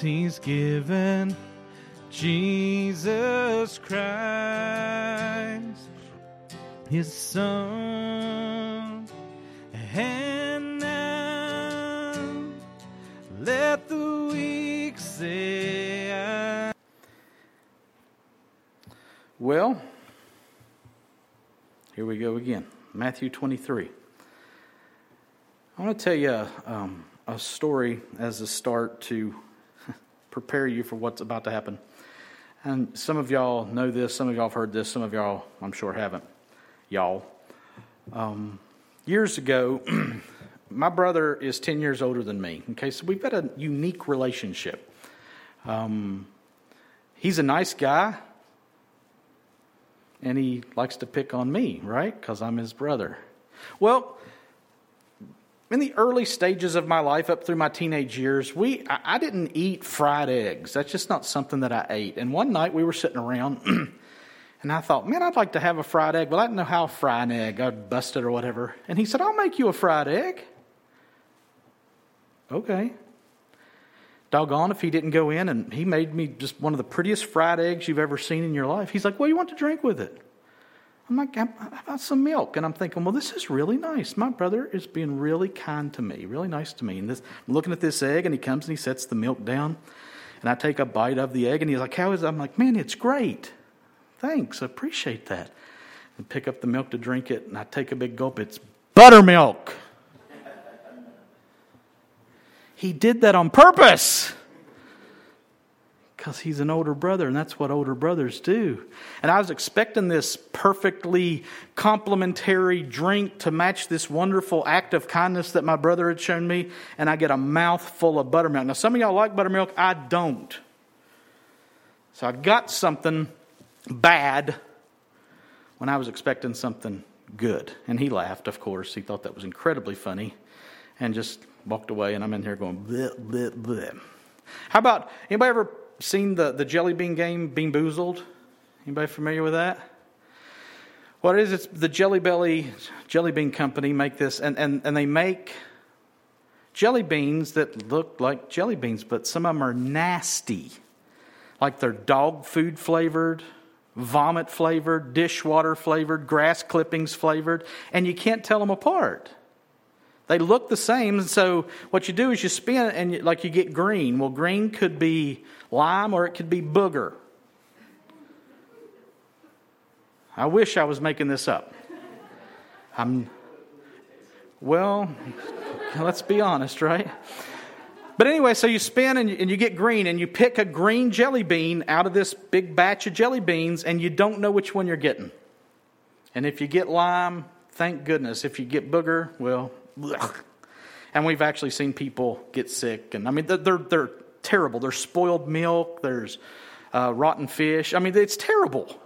He's given Jesus Christ, His Son. And now let the weak say, I Well, here we go again. Matthew 23. I want to tell you um, a story as a start to prepare you for what's about to happen. And some of y'all know this, some of y'all have heard this, some of y'all, I'm sure, haven't. Y'all. Um, years ago, my brother is 10 years older than me. Okay, so we've got a unique relationship. Um, he's a nice guy, and he likes to pick on me, right? Because I'm his brother. Well, in the early stages of my life, up through my teenage years, we I, I didn't eat fried eggs. That's just not something that I ate. And one night we were sitting around, and I thought, man, I'd like to have a fried egg, but I didn't know how to fry an egg. I'd bust it or whatever. And he said, I'll make you a fried egg. Okay. Doggone if he didn't go in and he made me just one of the prettiest fried eggs you've ever seen in your life. He's like, do you want to drink with it? I'm like, How about some milk? And I'm thinking, Well, this is really nice. My brother is being really kind to me, really nice to me. And this, I'm looking at this egg, and he comes and he sets the milk down. And I take a bite of the egg, and he's like, How is it? I'm like, Man, it's great. Thanks. I appreciate that. And pick up the milk to drink it, and I take a big gulp. It's buttermilk. He did that on purpose because he's an older brother, and that's what older brothers do. And I was expecting this perfectly complimentary drink to match this wonderful act of kindness that my brother had shown me, and I get a mouthful of buttermilk. Now, some of y'all like buttermilk, I don't. So I got something bad when I was expecting something good. And he laughed, of course. He thought that was incredibly funny and just walked away. And I'm in here going, bleh, bleh, bleh. How about anybody ever seen the, the jelly bean game, Bean Boozled? Anybody familiar with that? What it is, it's the Jelly Belly Jelly Bean Company make this, and, and, and they make jelly beans that look like jelly beans, but some of them are nasty. Like they're dog food flavored, vomit flavored, dishwater flavored, grass clippings flavored, and you can't tell them apart. They look the same, and so what you do is you spin it and you, like you get green. Well, green could be lime or it could be booger. I wish I was making this up. I'm well, let's be honest, right? But anyway, so you spin and you, and you, get green, and you pick a green jelly bean out of this big batch of jelly beans, and you don't know which one you're getting. And if you get lime, thank goodness. If you get booger, well, blech. and we've actually seen people get sick. And I mean, they're, they're terrible. There's spoiled milk, there's uh, rotten fish. I mean, it's terrible.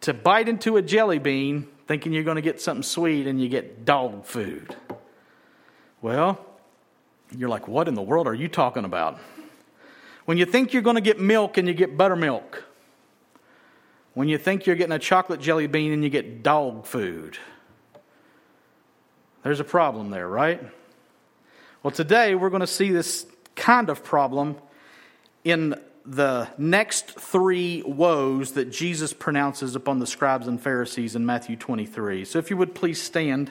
To bite into a jelly bean thinking you're going to get something sweet and you get dog food. Well, you're like, what in the world are you talking about? When you think you're going to get milk and you get buttermilk. When you think you're getting a chocolate jelly bean and you get dog food. There's a problem there, right? Well, today we're going to see this kind of problem in the next three woes that Jesus pronounces upon the scribes and Pharisees in Matthew 23. So, if you would please stand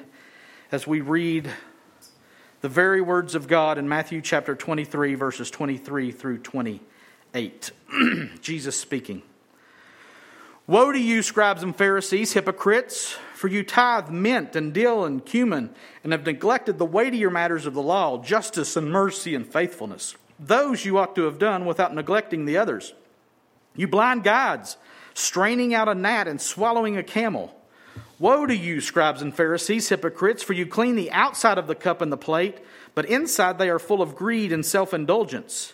as we read the very words of God in Matthew chapter 23, verses 23 through 28. Jesus speaking. Woe to you, scribes and Pharisees, hypocrites, for you tithe mint and dill and cumin, and have neglected the weightier matters of the law, justice and mercy and faithfulness. Those you ought to have done without neglecting the others. You blind guides, straining out a gnat and swallowing a camel. Woe to you, scribes and Pharisees, hypocrites, for you clean the outside of the cup and the plate, but inside they are full of greed and self indulgence.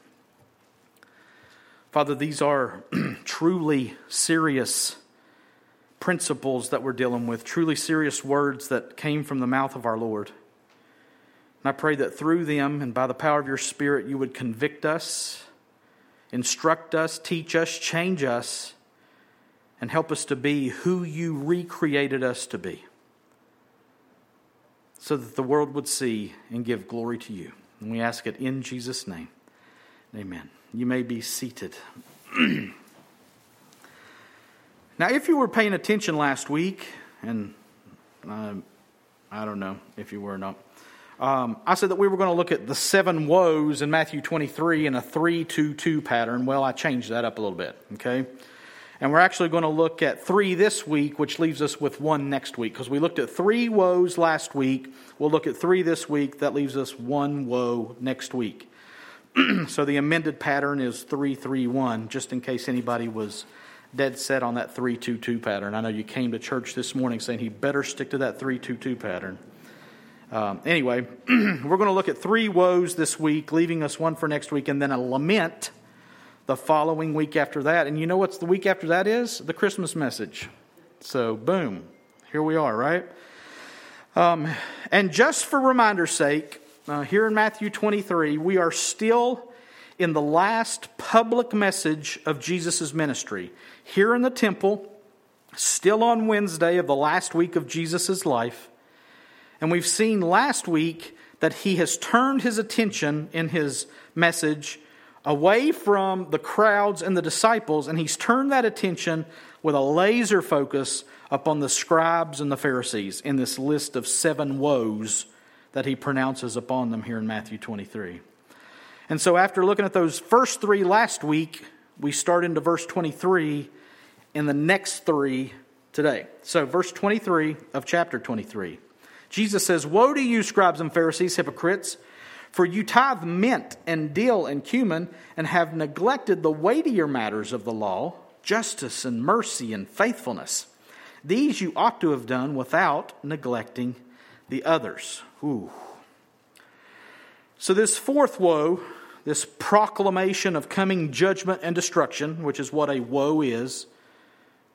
Father, these are truly serious principles that we're dealing with, truly serious words that came from the mouth of our Lord. And I pray that through them and by the power of your Spirit, you would convict us, instruct us, teach us, change us, and help us to be who you recreated us to be, so that the world would see and give glory to you. And we ask it in Jesus' name. Amen. You may be seated. now, if you were paying attention last week, and uh, I don't know if you were or not, um, I said that we were going to look at the seven woes in Matthew 23 in a 3 2 2 pattern. Well, I changed that up a little bit, okay? And we're actually going to look at three this week, which leaves us with one next week. Because we looked at three woes last week. We'll look at three this week. That leaves us one woe next week. so the amended pattern is 331, just in case anybody was dead set on that 322 pattern. I know you came to church this morning saying he better stick to that 322 pattern. Um, anyway, we're going to look at three woes this week, leaving us one for next week, and then a lament the following week after that. And you know what's the week after that is? The Christmas message. So, boom, here we are, right? Um, and just for reminder's sake, uh, here in Matthew 23, we are still in the last public message of Jesus' ministry. Here in the temple, still on Wednesday of the last week of Jesus' life. And we've seen last week that he has turned his attention in his message away from the crowds and the disciples, and he's turned that attention with a laser focus upon the scribes and the Pharisees in this list of seven woes that he pronounces upon them here in Matthew 23. And so, after looking at those first three last week, we start into verse 23 in the next three today. So, verse 23 of chapter 23. Jesus says, Woe to you, scribes and Pharisees, hypocrites! For you tithe mint and dill and cumin, and have neglected the weightier matters of the law justice and mercy and faithfulness. These you ought to have done without neglecting the others. Ooh. So, this fourth woe, this proclamation of coming judgment and destruction, which is what a woe is,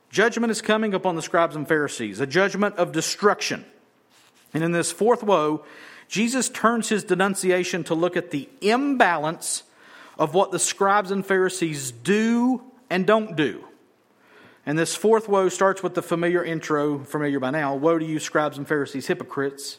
judgment is coming upon the scribes and Pharisees, a judgment of destruction. And in this fourth woe, Jesus turns his denunciation to look at the imbalance of what the scribes and Pharisees do and don't do. And this fourth woe starts with the familiar intro, familiar by now Woe to you, scribes and Pharisees, hypocrites!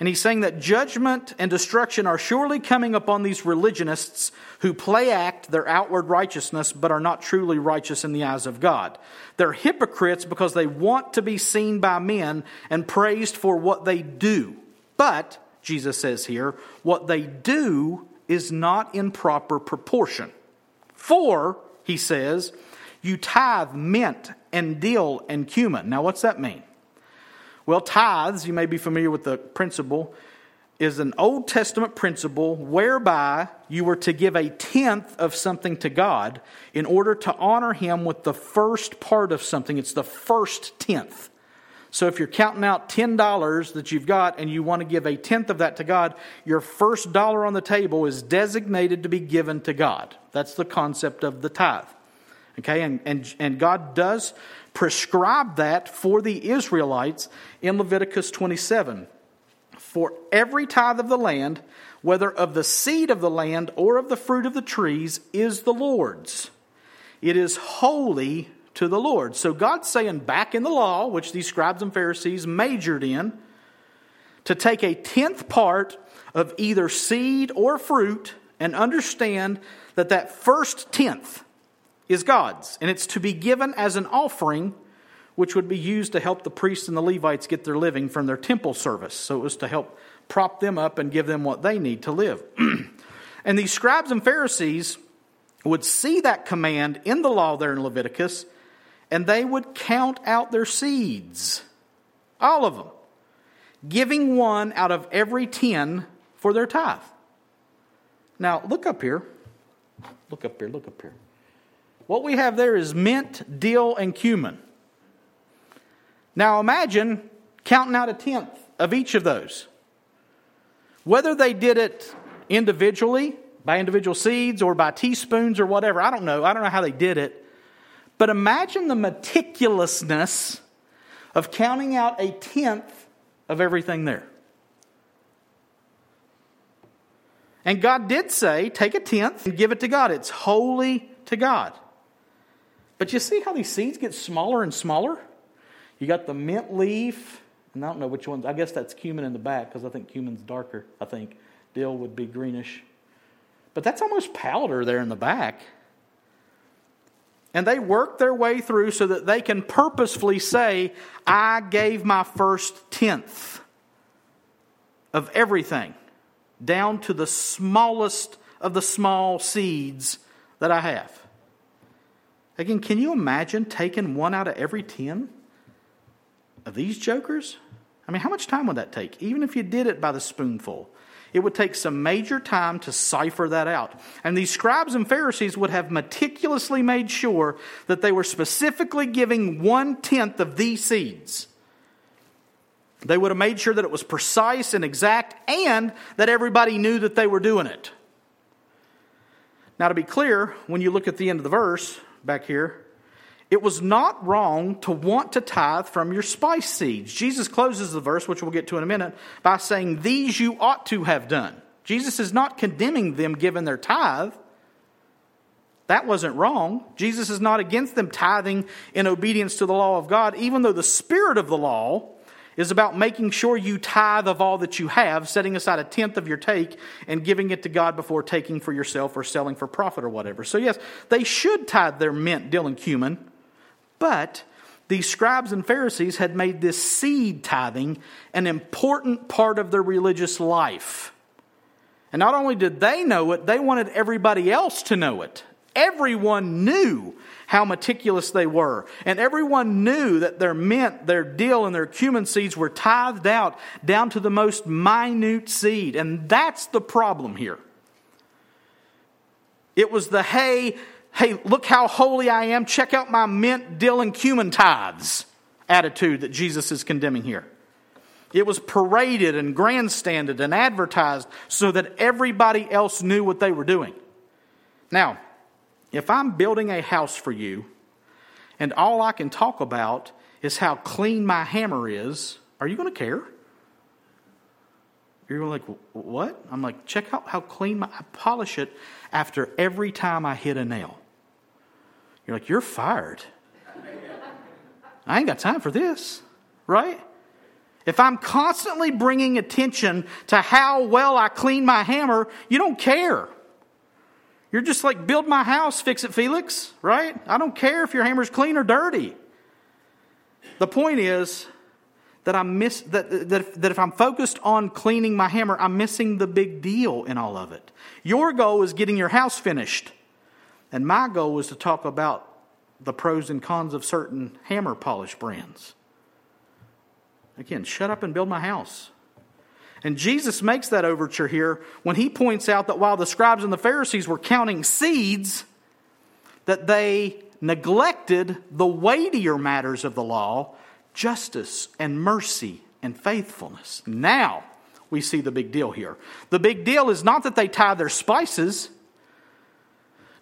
And he's saying that judgment and destruction are surely coming upon these religionists who play act their outward righteousness but are not truly righteous in the eyes of God. They're hypocrites because they want to be seen by men and praised for what they do. But, Jesus says here, what they do is not in proper proportion. For, he says, you tithe mint and dill and cumin. Now, what's that mean? Well, tithes, you may be familiar with the principle, is an Old Testament principle whereby you were to give a tenth of something to God in order to honor Him with the first part of something. It's the first tenth. So if you're counting out $10 that you've got and you want to give a tenth of that to God, your first dollar on the table is designated to be given to God. That's the concept of the tithe. Okay, and, and, and God does prescribe that for the Israelites in Leviticus 27. For every tithe of the land, whether of the seed of the land or of the fruit of the trees, is the Lord's. It is holy to the Lord. So God's saying back in the law, which these scribes and Pharisees majored in, to take a tenth part of either seed or fruit and understand that that first tenth is God's, and it's to be given as an offering, which would be used to help the priests and the Levites get their living from their temple service. So it was to help prop them up and give them what they need to live. and these scribes and Pharisees would see that command in the law there in Leviticus, and they would count out their seeds, all of them, giving one out of every ten for their tithe. Now, look up here. Look up here, look up here. What we have there is mint, dill, and cumin. Now imagine counting out a tenth of each of those. Whether they did it individually by individual seeds or by teaspoons or whatever. I don't know. I don't know how they did it. But imagine the meticulousness of counting out a tenth of everything there. And God did say, take a tenth and give it to God. It's holy to God. But you see how these seeds get smaller and smaller? You got the mint leaf, and I don't know which ones. I guess that's cumin in the back because I think cumin's darker, I think. Dill would be greenish. But that's almost powder there in the back. And they work their way through so that they can purposefully say, I gave my first tenth of everything, down to the smallest of the small seeds that I have. Again, can you imagine taking one out of every ten of these jokers? I mean, how much time would that take? Even if you did it by the spoonful. It would take some major time to cipher that out. And these scribes and Pharisees would have meticulously made sure that they were specifically giving one tenth of these seeds. They would have made sure that it was precise and exact and that everybody knew that they were doing it. Now, to be clear, when you look at the end of the verse back here, it was not wrong to want to tithe from your spice seeds. Jesus closes the verse, which we'll get to in a minute, by saying, These you ought to have done. Jesus is not condemning them given their tithe. That wasn't wrong. Jesus is not against them tithing in obedience to the law of God, even though the spirit of the law is about making sure you tithe of all that you have, setting aside a tenth of your take and giving it to God before taking for yourself or selling for profit or whatever. So, yes, they should tithe their mint, dill, and cumin but these scribes and Pharisees had made this seed tithing an important part of their religious life. And not only did they know it, they wanted everybody else to know it. Everyone knew how meticulous they were. And everyone knew that their mint, their dill, and their cumin seeds were tithed out down to the most minute seed. And that's the problem here. It was the hey, hey, look how holy I am, check out my mint, dill, and cumin tithes attitude that Jesus is condemning here. It was paraded and grandstanded and advertised so that everybody else knew what they were doing. Now, if I'm building a house for you and all I can talk about is how clean my hammer is, are you going to care? You're like, what? I'm like, check out how clean my, I polish it after every time I hit a nail. You're like, you're fired. I ain't got time for this, right? If I'm constantly bringing attention to how well I clean my hammer, you don't care. You're just like, build my house, fix it, Felix, right? I don't care if your hammer's clean or dirty. The point is that I miss that, that, that if I'm focused on cleaning my hammer, I'm missing the big deal in all of it. Your goal is getting your house finished. And my goal was to talk about the pros and cons of certain hammer polish brands. Again, shut up and build my house. And Jesus makes that overture here when he points out that while the scribes and the Pharisees were counting seeds, that they neglected the weightier matters of the law justice and mercy and faithfulness. Now we see the big deal here. The big deal is not that they tie their spices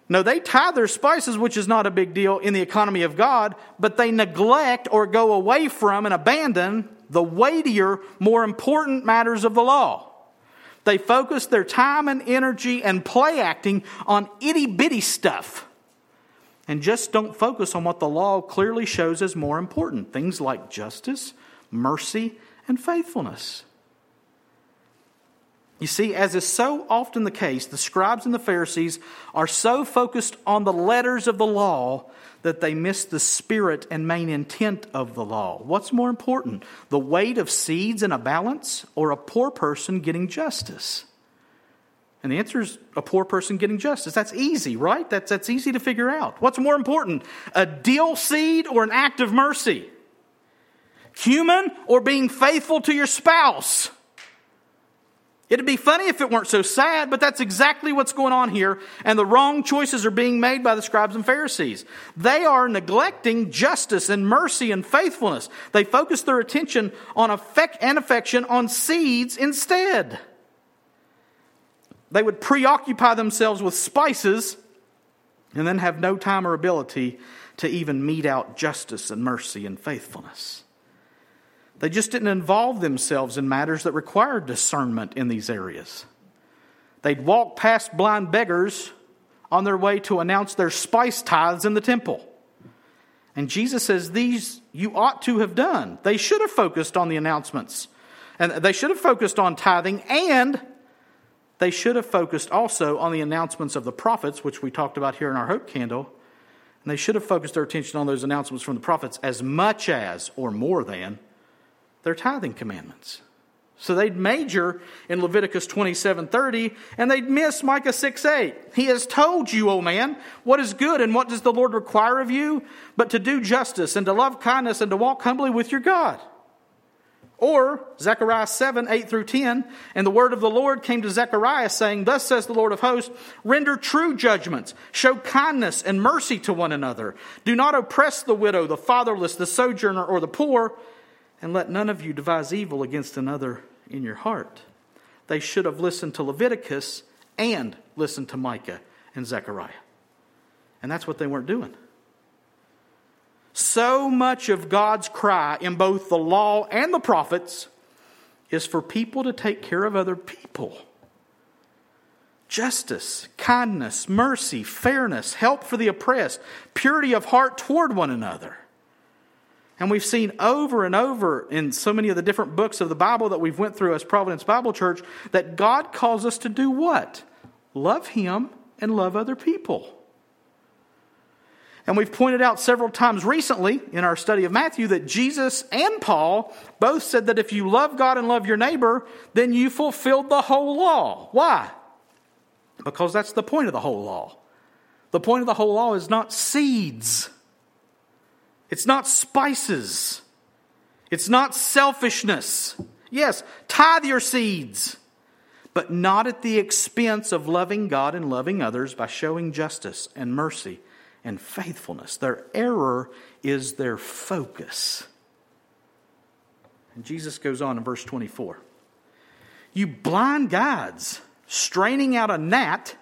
no, they tithe their spices, which is not a big deal in the economy of God, but they neglect or go away from and abandon the weightier, more important matters of the law. They focus their time and energy and play acting on itty bitty stuff and just don't focus on what the law clearly shows as more important things like justice, mercy, and faithfulness. You see, as is so often the case, the scribes and the Pharisees are so focused on the letters of the law that they miss the spirit and main intent of the law. What's more important, the weight of seeds in a balance or a poor person getting justice? And the answer is a poor person getting justice. That's easy, right? That's, that's easy to figure out. What's more important, a dill seed or an act of mercy? Cumin or being faithful to your spouse? It'd be funny if it weren't so sad, but that's exactly what's going on here, and the wrong choices are being made by the scribes and Pharisees. They are neglecting justice and mercy and faithfulness. They focus their attention on affect and affection on seeds instead. They would preoccupy themselves with spices and then have no time or ability to even mete out justice and mercy and faithfulness. They just didn't involve themselves in matters that required discernment in these areas. They'd walk past blind beggars on their way to announce their spice tithes in the temple. And Jesus says, These you ought to have done. They should have focused on the announcements. And they should have focused on tithing, and they should have focused also on the announcements of the prophets, which we talked about here in our Hope Candle. And they should have focused their attention on those announcements from the prophets as much as, or more than, their tithing commandments. So they'd major in Leviticus 27:30 and they'd miss Micah 6:8. He has told you, O man, what is good and what does the Lord require of you, but to do justice and to love kindness and to walk humbly with your God. Or Zechariah 7, 8 through 10, and the word of the Lord came to Zechariah, saying, Thus says the Lord of hosts, render true judgments, show kindness and mercy to one another. Do not oppress the widow, the fatherless, the sojourner, or the poor and let none of you devise evil against another in your heart. They should have listened to Leviticus and listened to Micah and Zechariah. And that's what they weren't doing. So much of God's cry in both the law and the prophets is for people to take care of other people. Justice, kindness, mercy, fairness, help for the oppressed, purity of heart toward one another. And we've seen over and over in so many of the different books of the Bible that we've went through as Providence Bible Church that God calls us to do what? Love him and love other people. And we've pointed out several times recently in our study of Matthew that Jesus and Paul both said that if you love God and love your neighbor, then you fulfilled the whole law. Why? Because that's the point of the whole law. The point of the whole law is not seeds. It's not spices. It's not selfishness. Yes, tithe your seeds, but not at the expense of loving God and loving others by showing justice and mercy and faithfulness. Their error is their focus. And Jesus goes on in verse 24 You blind guides, straining out a gnat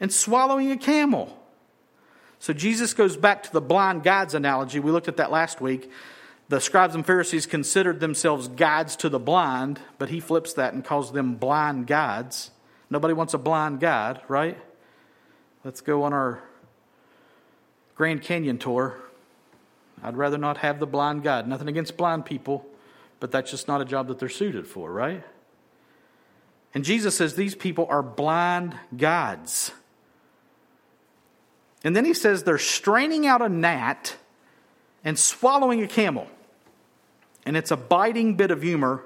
and swallowing a camel. So Jesus goes back to the blind guides analogy. We looked at that last week. The scribes and Pharisees considered themselves guides to the blind, but he flips that and calls them blind guides. Nobody wants a blind guide, right? Let's go on our Grand Canyon tour. I'd rather not have the blind guide. Nothing against blind people, but that's just not a job that they're suited for, right? And Jesus says these people are blind guides. And then he says they're straining out a gnat and swallowing a camel. And it's a biting bit of humor,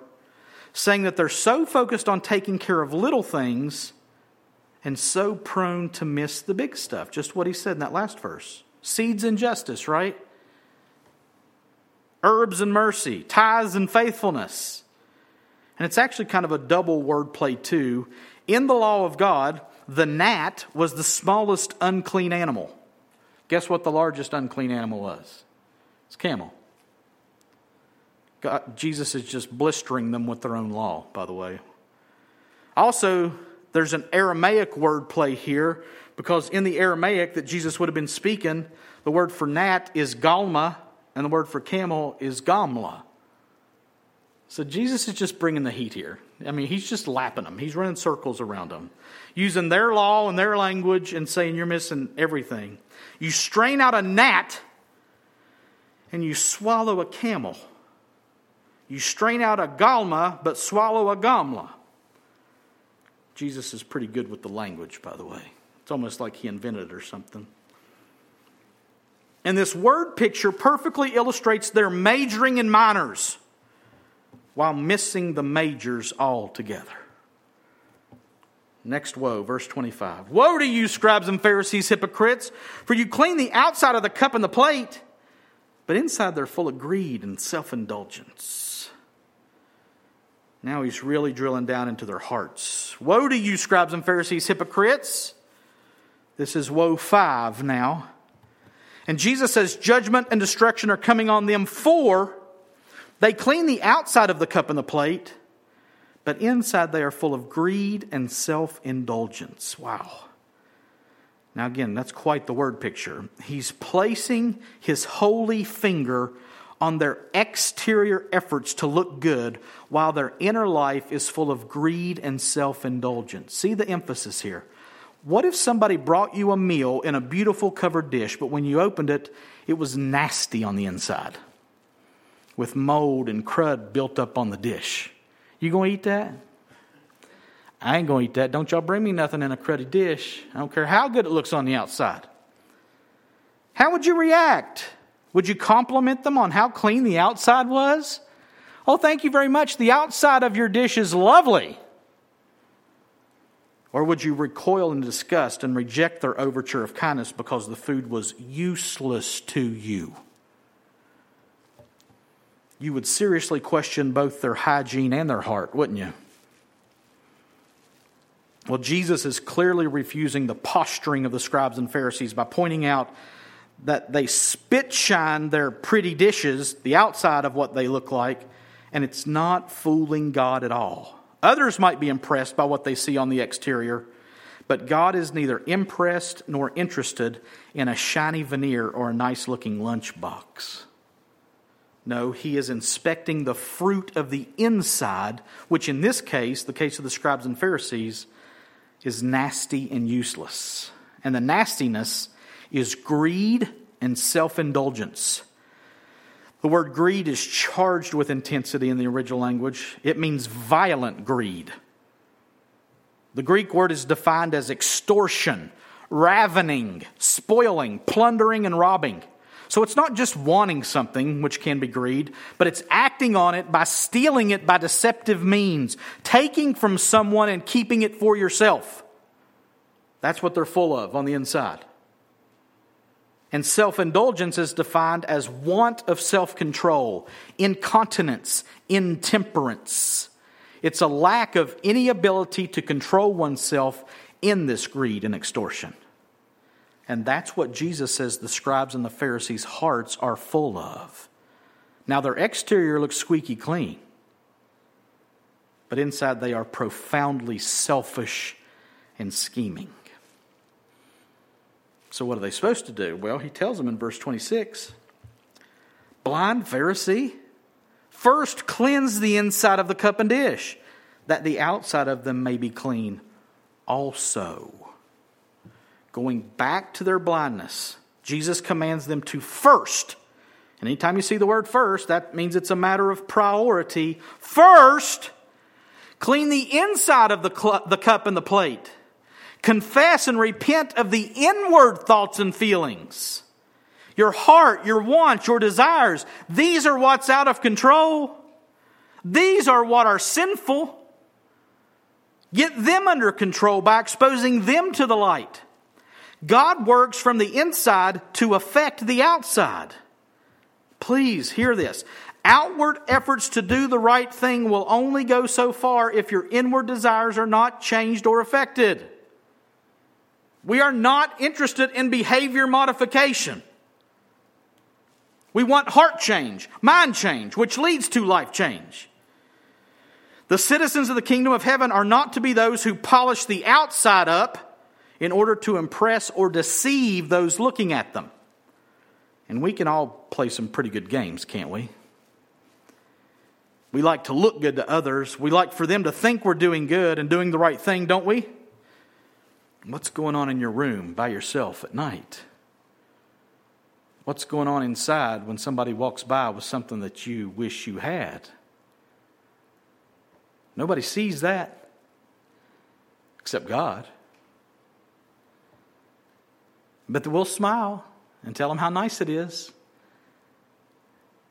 saying that they're so focused on taking care of little things and so prone to miss the big stuff. Just what he said in that last verse seeds and justice, right? Herbs and mercy, tithes and faithfulness. And it's actually kind of a double word play, too. In the law of God, the gnat was the smallest unclean animal. Guess what the largest unclean animal was? It's camel. God, Jesus is just blistering them with their own law, by the way. Also, there's an Aramaic word play here because in the Aramaic that Jesus would have been speaking, the word for gnat is galma and the word for camel is gamla. So Jesus is just bringing the heat here. I mean, he's just lapping them. He's running circles around them, using their law and their language and saying you're missing everything. You strain out a gnat and you swallow a camel. You strain out a galma but swallow a gamla. Jesus is pretty good with the language, by the way. It's almost like he invented it or something. And this word picture perfectly illustrates their majoring in minors while missing the majors altogether. Next woe, verse 25. Woe to you, scribes and Pharisees, hypocrites, for you clean the outside of the cup and the plate, but inside they're full of greed and self indulgence. Now he's really drilling down into their hearts. Woe to you, scribes and Pharisees, hypocrites. This is woe 5 now. And Jesus says judgment and destruction are coming on them for they clean the outside of the cup and the plate, but inside they are full of greed and self indulgence. Wow. Now, again, that's quite the word picture. He's placing his holy finger on their exterior efforts to look good while their inner life is full of greed and self indulgence. See the emphasis here. What if somebody brought you a meal in a beautiful covered dish, but when you opened it, it was nasty on the inside with mold and crud built up on the dish? You gonna eat that? I ain't gonna eat that. Don't y'all bring me nothing in a cruddy dish. I don't care how good it looks on the outside. How would you react? Would you compliment them on how clean the outside was? Oh, thank you very much. The outside of your dish is lovely. Or would you recoil in disgust and reject their overture of kindness because the food was useless to you? You would seriously question both their hygiene and their heart, wouldn't you? Well, Jesus is clearly refusing the posturing of the scribes and Pharisees by pointing out that they spit shine their pretty dishes, the outside of what they look like, and it's not fooling God at all. Others might be impressed by what they see on the exterior, but God is neither impressed nor interested in a shiny veneer or a nice looking lunchbox. No, he is inspecting the fruit of the inside, which in this case, the case of the scribes and Pharisees, is nasty and useless. And the nastiness is greed and self indulgence. The word greed is charged with intensity in the original language. It means violent greed. The Greek word is defined as extortion, ravening, spoiling, plundering, and robbing. So it's not just wanting something, which can be greed, but it's acting on it by stealing it by deceptive means, taking from someone and keeping it for yourself. That's what they're full of on the inside. And self indulgence is defined as want of self control, incontinence, intemperance. It's a lack of any ability to control oneself in this greed and extortion. And that's what Jesus says the scribes and the Pharisees' hearts are full of. Now, their exterior looks squeaky clean, but inside they are profoundly selfish and scheming. So, what are they supposed to do? Well, he tells them in verse 26 Blind Pharisee, first cleanse the inside of the cup and dish, that the outside of them may be clean also. Going back to their blindness, Jesus commands them to first, and anytime you see the word first, that means it's a matter of priority. First, clean the inside of the, cl- the cup and the plate Confess and repent of the inward thoughts and feelings. Your heart, your wants, your desires. These are what's out of control. These are what are sinful. Get them under control by exposing them to the light. God works from the inside to affect the outside. Please hear this. Outward efforts to do the right thing will only go so far if your inward desires are not changed or affected. We are not interested in behavior modification. We want heart change, mind change, which leads to life change. The citizens of the kingdom of heaven are not to be those who polish the outside up in order to impress or deceive those looking at them. And we can all play some pretty good games, can't we? We like to look good to others. We like for them to think we're doing good and doing the right thing, don't we? What's going on in your room by yourself at night? What's going on inside when somebody walks by with something that you wish you had? Nobody sees that except God. But we'll smile and tell them how nice it is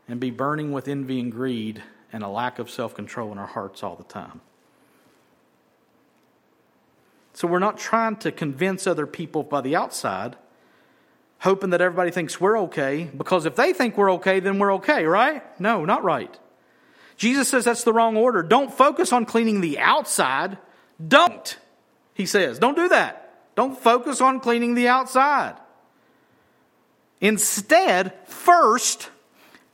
and be burning with envy and greed and a lack of self control in our hearts all the time. So we're not trying to convince other people by the outside, hoping that everybody thinks we're okay, because if they think we're okay, then we're okay, right? No, not right. Jesus says that's the wrong order. Don't focus on cleaning the outside. Don't, he says. Don't do that. Don't focus on cleaning the outside. Instead, first,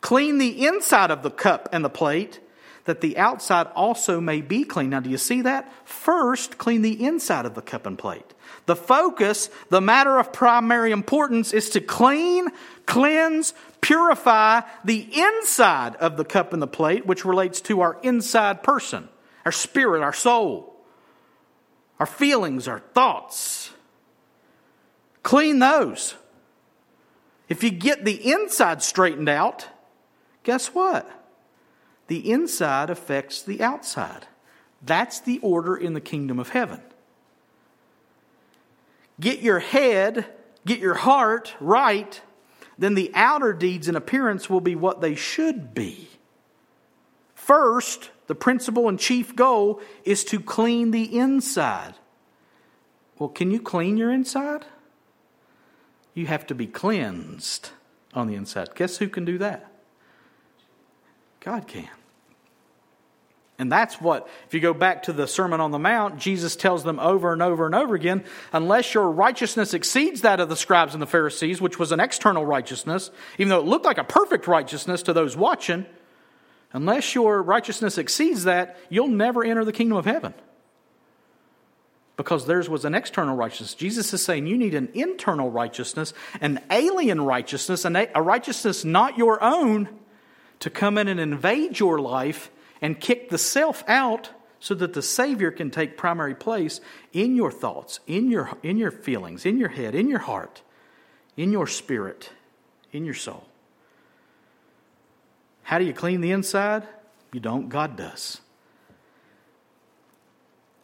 clean the inside of the cup and the plate, that the outside also may be clean. Now, do you see that? First, clean the inside of the cup and plate. The focus, the matter of primary importance, is to clean, cleanse, purify the inside of the cup and the plate, which relates to our inside person, our spirit, our soul, our feelings, our thoughts. Clean those. If you get the inside straightened out, guess what? The inside affects the outside. That's the order in the kingdom of heaven. Get your head, get your heart right, then the outer deeds and appearance will be what they should be. First, the principal and chief goal is to clean the inside. Well, can you clean your inside? You have to be cleansed on the inside. Guess who can do that? God can. And that's what, if you go back to the Sermon on the Mount, Jesus tells them over and over and over again unless your righteousness exceeds that of the scribes and the Pharisees, which was an external righteousness, even though it looked like a perfect righteousness to those watching, unless your righteousness exceeds that, you'll never enter the kingdom of heaven. Because theirs was an external righteousness. Jesus is saying you need an internal righteousness, an alien righteousness, a righteousness not your own to come in and invade your life and kick the self out so that the Savior can take primary place in your thoughts, in your, in your feelings, in your head, in your heart, in your spirit, in your soul. How do you clean the inside? You don't, God does.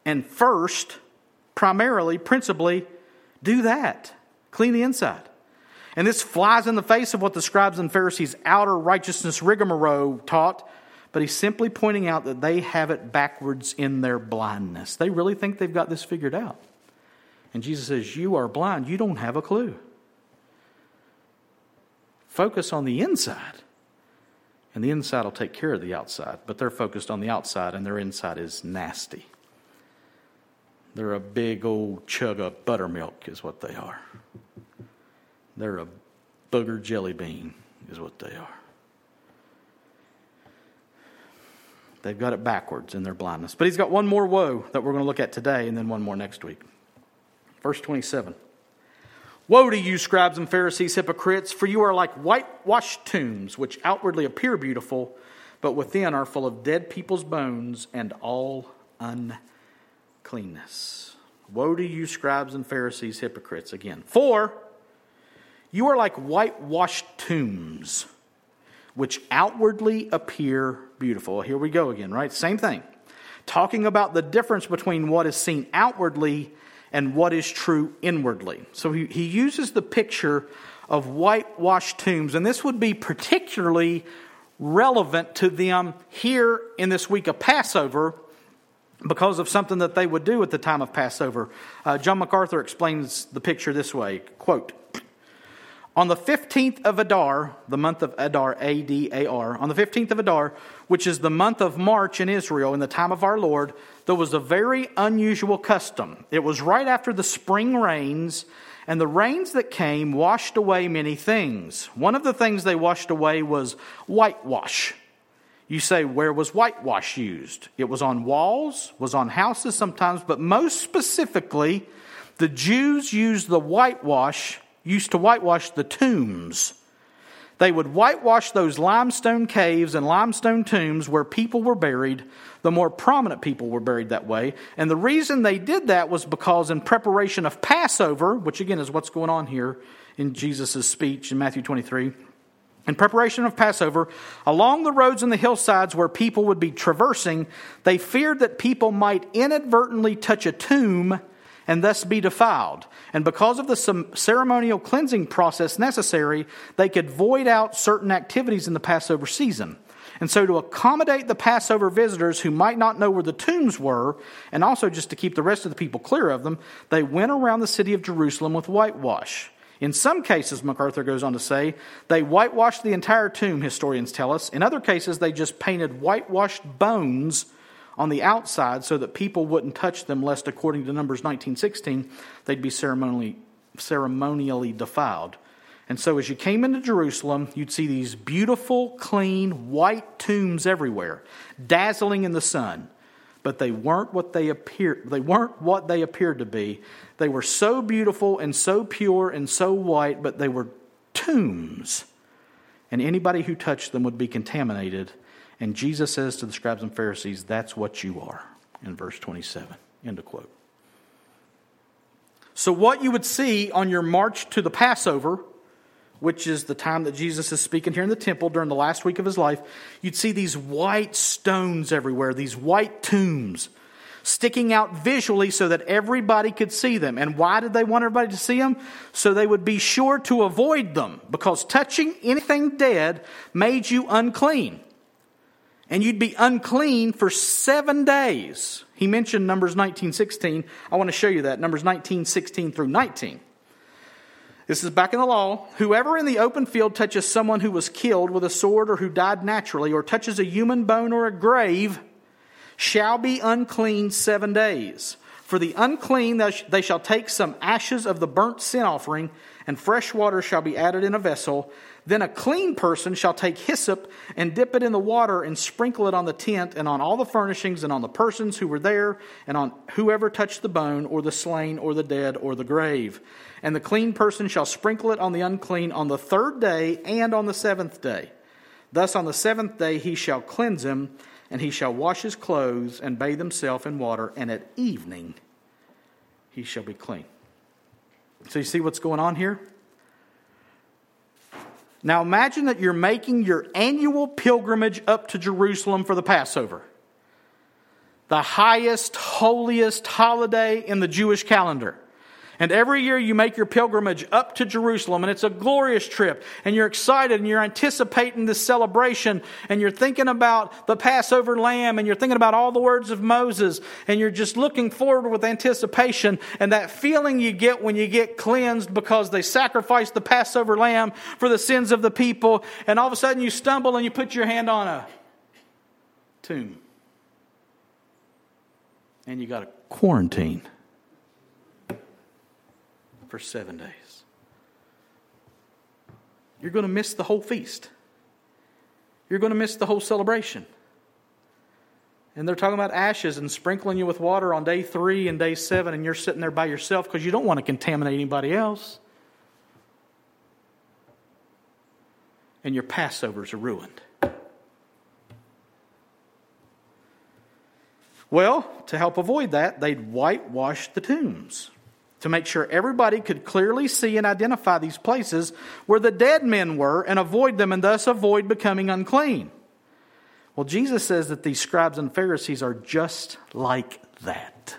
And first, primarily, principally, do that. Clean the inside. And this flies in the face of what the scribes and Pharisees' outer righteousness rigmarole taught but he's simply pointing out that they have it backwards in their blindness. They really think they've got this figured out. And Jesus says, You are blind, you don't have a clue. Focus on the inside, and the inside will take care of the outside. But they're focused on the outside, and their inside is nasty. They're a big old chug of buttermilk, is what they are. They're a booger jelly bean, is what they are. They've got it backwards in their blindness. But he's got one more woe that we're going to look at today and then one more next week. Verse 27. Woe to you, scribes and Pharisees, hypocrites, for you are like whitewashed tombs, which outwardly appear beautiful, but within are full of dead people's bones and all uncleanness. Woe to you, scribes and Pharisees, hypocrites, again. For you are like whitewashed tombs which outwardly appear beautiful. Here we go again, right? Same thing. Talking about the difference between what is seen outwardly and what is true inwardly. So he, he uses the picture of whitewashed tombs, and this would be particularly relevant to them here in this week of Passover because of something that they would do at the time of Passover. Uh, John MacArthur explains the picture this way quote, on the 15th of Adar, the month of Adar, A D A R, on the 15th of Adar, which is the month of March in Israel in the time of our Lord, there was a very unusual custom. It was right after the spring rains, and the rains that came washed away many things. One of the things they washed away was whitewash. You say, where was whitewash used? It was on walls, was on houses sometimes, but most specifically, the Jews used the whitewash used to whitewash the tombs. They would whitewash those limestone caves and limestone tombs where people were buried. The more prominent people were buried that way. And the reason they did that was because, in preparation of Passover, which again is what's going on here in Jesus' speech in Matthew 23, in preparation of Passover, along the roads and the hillsides where people would be traversing, they feared that people might inadvertently touch a tomb and thus be defiled. And because of the ceremonial cleansing process necessary, they could void out certain activities in the Passover season. And so, to accommodate the Passover visitors who might not know where the tombs were, and also just to keep the rest of the people clear of them, they went around the city of Jerusalem with whitewash. In some cases, MacArthur goes on to say, they whitewashed the entire tomb, historians tell us. In other cases, they just painted whitewashed bones on the outside so that people wouldn't touch them, lest, according to Numbers 19:16, they'd be ceremonially, ceremonially defiled. And so, as you came into Jerusalem, you'd see these beautiful, clean, white tombs everywhere, dazzling in the sun. But they weren't what they appeared. They weren't what they appeared to be. They were so beautiful and so pure and so white, but they were tombs. And anybody who touched them would be contaminated. And Jesus says to the scribes and Pharisees, "That's what you are." In verse twenty-seven. End of quote. So, what you would see on your march to the Passover, which is the time that Jesus is speaking here in the temple during the last week of his life, you'd see these white stones everywhere, these white tombs sticking out visually so that everybody could see them. And why did they want everybody to see them? So they would be sure to avoid them, because touching anything dead made you unclean. And you'd be unclean for seven days. He mentioned Numbers 19, 16. I want to show you that. Numbers 19, 16 through 19. This is back in the law. Whoever in the open field touches someone who was killed with a sword or who died naturally, or touches a human bone or a grave, shall be unclean seven days. For the unclean, they shall take some ashes of the burnt sin offering, and fresh water shall be added in a vessel then a clean person shall take hyssop and dip it in the water and sprinkle it on the tent and on all the furnishings and on the persons who were there and on whoever touched the bone or the slain or the dead or the grave. And the clean person shall sprinkle it on the unclean on the third day and on the seventh day. Thus on the seventh day he shall cleanse him, and he shall wash his clothes and bathe himself in water, and at evening he shall be clean. So you see what's going on here? Now imagine that you're making your annual pilgrimage up to Jerusalem for the Passover, the highest, holiest holiday in the Jewish calendar. And every year you make your pilgrimage up to Jerusalem, and it's a glorious trip, and you're excited, and you're anticipating this celebration, and you're thinking about the Passover lamb, and you're thinking about all the words of Moses, and you're just looking forward with anticipation, and that feeling you get when you get cleansed because they sacrificed the Passover lamb for the sins of the people, and all of a sudden you stumble and you put your hand on a tomb. And you got to quarantine for seven days. You're going to miss the whole feast. You're going to miss the whole celebration. And they're talking about ashes and sprinkling you with water on day three and day seven, and you're sitting there by yourself because you don't want to contaminate anybody else. And your Passovers are ruined. Well, to help avoid that, they'd whitewash the tombs to make sure everybody could clearly see and identify these places where the dead men were and avoid them and thus avoid becoming unclean. Well, Jesus says that these scribes and Pharisees are just like that.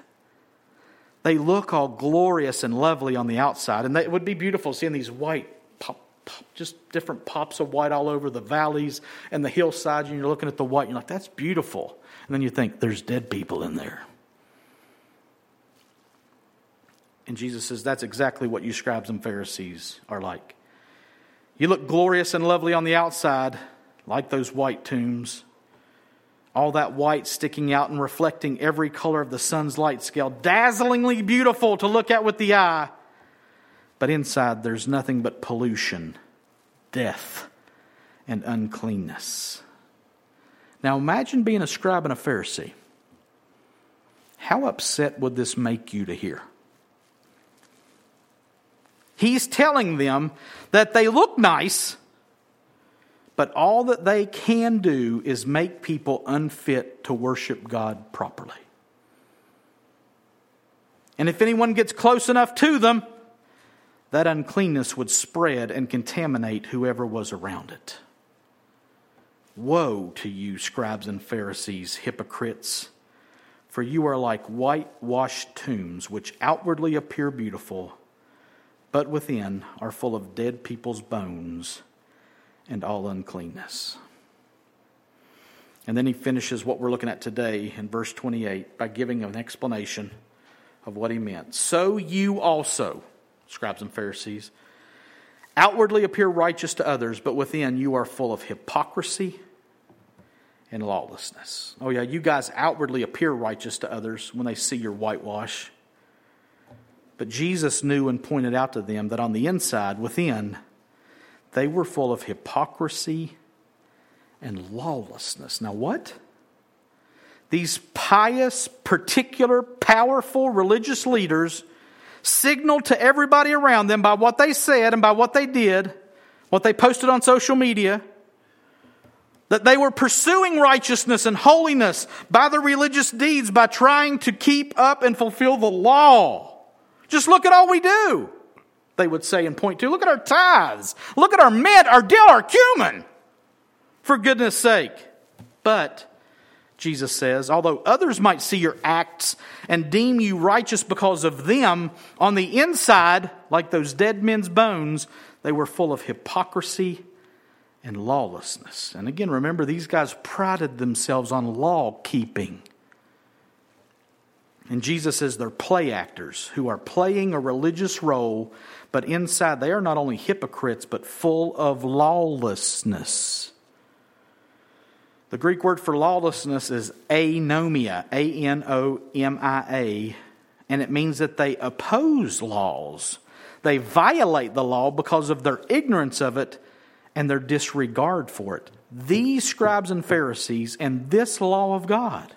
They look all glorious and lovely on the outside, and it would be beautiful seeing these white pop, pop, just different pops of white all over the valleys and the hillsides, and you're looking at the white, and you're like, that's beautiful. And then you think, there's dead people in there. And Jesus says, That's exactly what you scribes and Pharisees are like. You look glorious and lovely on the outside, like those white tombs. All that white sticking out and reflecting every color of the sun's light scale, dazzlingly beautiful to look at with the eye. But inside, there's nothing but pollution, death, and uncleanness. Now imagine being a scribe and a Pharisee. How upset would this make you to hear? He's telling them that they look nice, but all that they can do is make people unfit to worship God properly. And if anyone gets close enough to them, that uncleanness would spread and contaminate whoever was around it. Woe to you, scribes and Pharisees, hypocrites! For you are like whitewashed tombs, which outwardly appear beautiful but within are full of dead people's bones and all uncleanness. And then he finishes what we're looking at today in verse 28 by giving an explanation of what he meant. So you also, scribes and Pharisees, outwardly appear righteous to others, but within you are full of hypocrisy and lawlessness. Oh, yeah, you guys outwardly appear righteous to others when they see your whitewash. But Jesus knew and pointed out to them that on the inside, within, They were full of hypocrisy and lawlessness. Now, what? These pious, particular, powerful religious leaders signaled to everybody around them by what they said and by what they did, what they posted on social media, that they were pursuing righteousness and holiness by the religious deeds, by trying to keep up and fulfill the law. Just look at all we do, they would say and point to. Look at our tithes. Look at our mint, our dill, our cumin. For goodness sake. But, Jesus says, although others might see your acts and deem you righteous because of them, on the inside, like those dead men's bones, they were full of hypocrisy and lawlessness. And again, remember, these guys prided themselves on law keeping. And Jesus says they're play actors who are playing a religious role, but inside they are not only hypocrites, but full of lawlessness. The Greek word for lawlessness is anomia, A N O M I A, and it means that they oppose laws. They violate the law because of their ignorance of it and their disregard for it. These scribes and Pharisees and this law of God.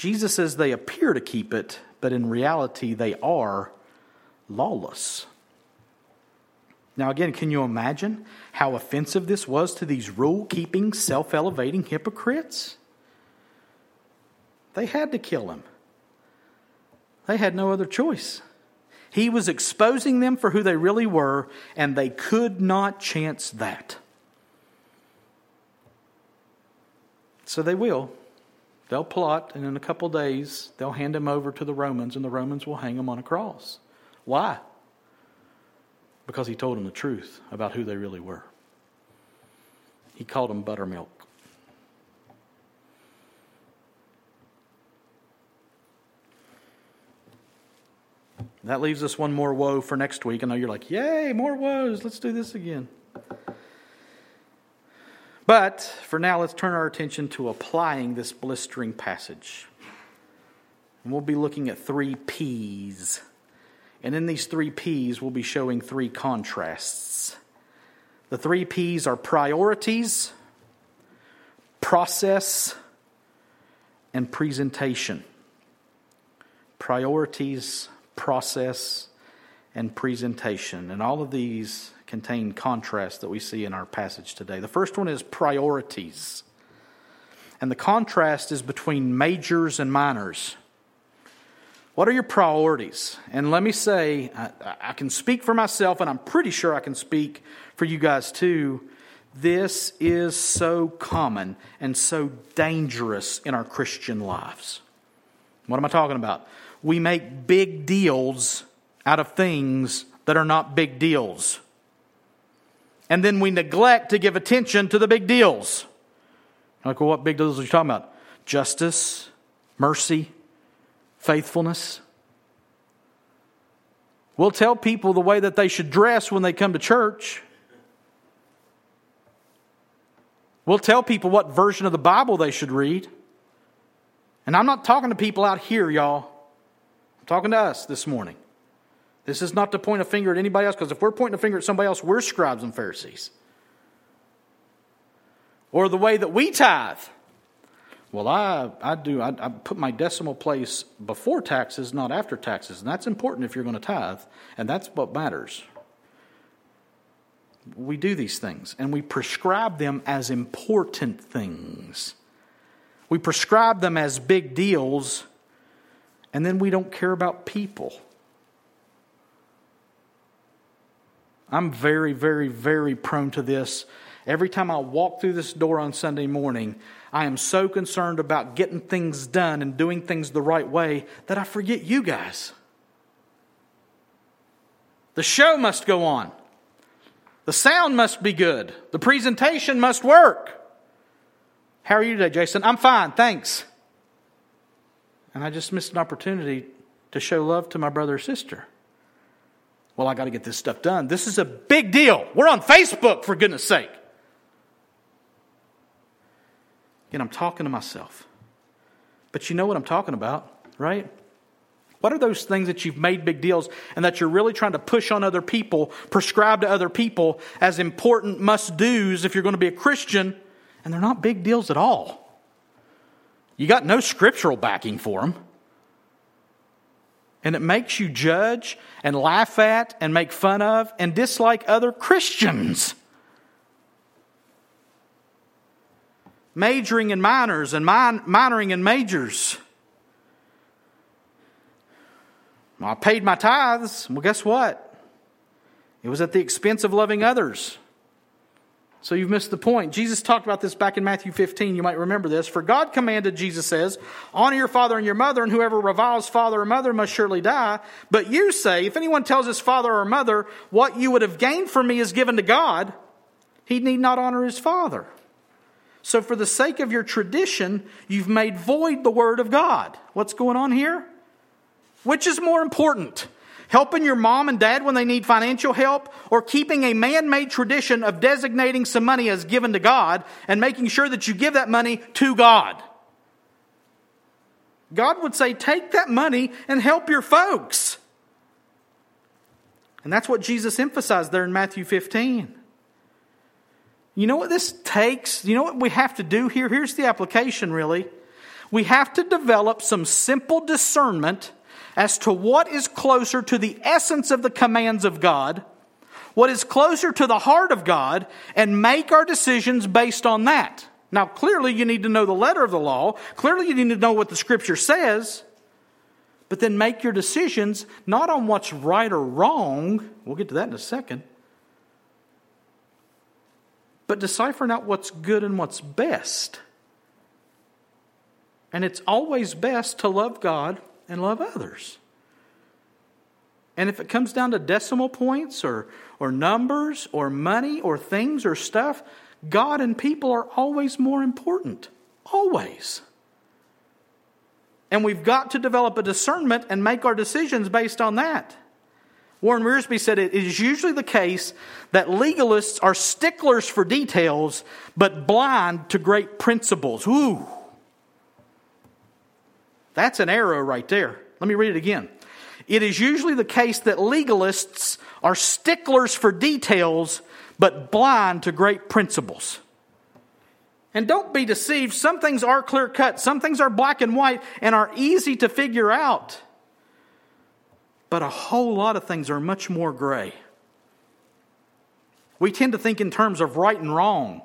Jesus says they appear to keep it, but in reality they are lawless. Now, again, can you imagine how offensive this was to these rule keeping, self elevating hypocrites? They had to kill him, they had no other choice. He was exposing them for who they really were, and they could not chance that. So they will. They'll plot, and in a couple days, they'll hand him over to the Romans, and the Romans will hang him on a cross. Why? Because he told them the truth about who they really were. He called them buttermilk. That leaves us one more woe for next week. I know you're like, yay, more woes. Let's do this again. But for now, let's turn our attention to applying this blistering passage. And we'll be looking at three P's. And in these three P's, we'll be showing three contrasts. The three P's are priorities, process, and presentation. Priorities, process, and presentation. And all of these contain contrasts that we see in our passage today. The first one is priorities. And the contrast is between majors and minors. What are your priorities? And let me say, I, I, can speak for myself, and I'm pretty sure I can speak for you guys too. This is so common and so dangerous in our Christian lives. What am I talking about? we make big deals out of things that are not big deals. And then we neglect to give attention to the big deals. Like, well, what big deals are you talking about? Justice, mercy, faithfulness. We'll tell people the way that they should dress when they come to church. We'll tell people what version of the Bible they should read. And I'm not talking to people out here, y'all I'm talking to us this morning. This is not to point a finger at anybody else, because if we're pointing a finger at somebody else, we're scribes and Pharisees. Or the way that we tithe. Well, I, I do, I, I put my decimal place before taxes, not after taxes. And that's important if you're going to tithe, and that's what matters. We do these things, and we prescribe them as important things. We prescribe them as big deals and then we don't care about people. I'm very, very, very prone to this. Every time I walk through this door on Sunday morning, I am so concerned about getting things done and doing things the right way that I forget you guys. The show must go on. The sound must be good. The presentation must work. How are you today, Jason? I'm fine, thanks. And I just missed an opportunity to show love to my brother or sister. Well, I got to get this stuff done. This is a big deal. We're on Facebook, for goodness sake. And I'm talking to myself. But you know what I'm talking about, right? What are those things that you've made big deals and that you're really trying to push on other people, prescribe to other people as important must do's if you're going to be a Christian, and they're not big deals at all? You got no scriptural backing for them. And it makes you judge and laugh at and make fun of and dislike other Christians. Majoring in minors and min- minoring in majors. Well, I paid my tithes. Well, guess what? It was at the expense of loving others. So you've missed the point. Jesus talked about this back in Matthew 15. You might remember this. For God commanded, Jesus says, honor your father and your mother, and whoever reviles father or mother must surely die. But you say, if anyone tells his father or mother, what you would have gained from me is given to God, he need not honor his father. So for the sake of your tradition, you've made void the word of God. What's going on here? Which is more important? Helping your mom and dad when they need financial help, or keeping a man made tradition of designating some money as given to God and making sure that you give that money to God. God would say, take that money and help your folks. And that's what Jesus emphasized there in Matthew 15. You know what this takes? You know what we have to do here? Here's the application, really. We have to develop some simple discernment as to what is closer to the essence of the commands of God, what is closer to the heart of God, and make our decisions based on that. Now, clearly, you need to know the letter of the law. Clearly, you need to know what the scripture says. But then make your decisions not on what's right or wrong. We'll get to that in a second. But deciphering out what's good and what's best. And it's always best to love God and love others. And if it comes down to decimal points or, or numbers or money or things or stuff, God and people are always more important. Always. And we've got to develop a discernment and make our decisions based on that. Warren Wiersbe said it is usually the case that legalists are sticklers for details, but blind to great principles. Ooh. That's an arrow right there. Let me read it again. It is usually the case that legalists are sticklers for details, but blind to great principles. And don't be deceived. Some things are clear cut, some things are black and white and are easy to figure out. But a whole lot of things are much more gray. We tend to think in terms of right and wrong.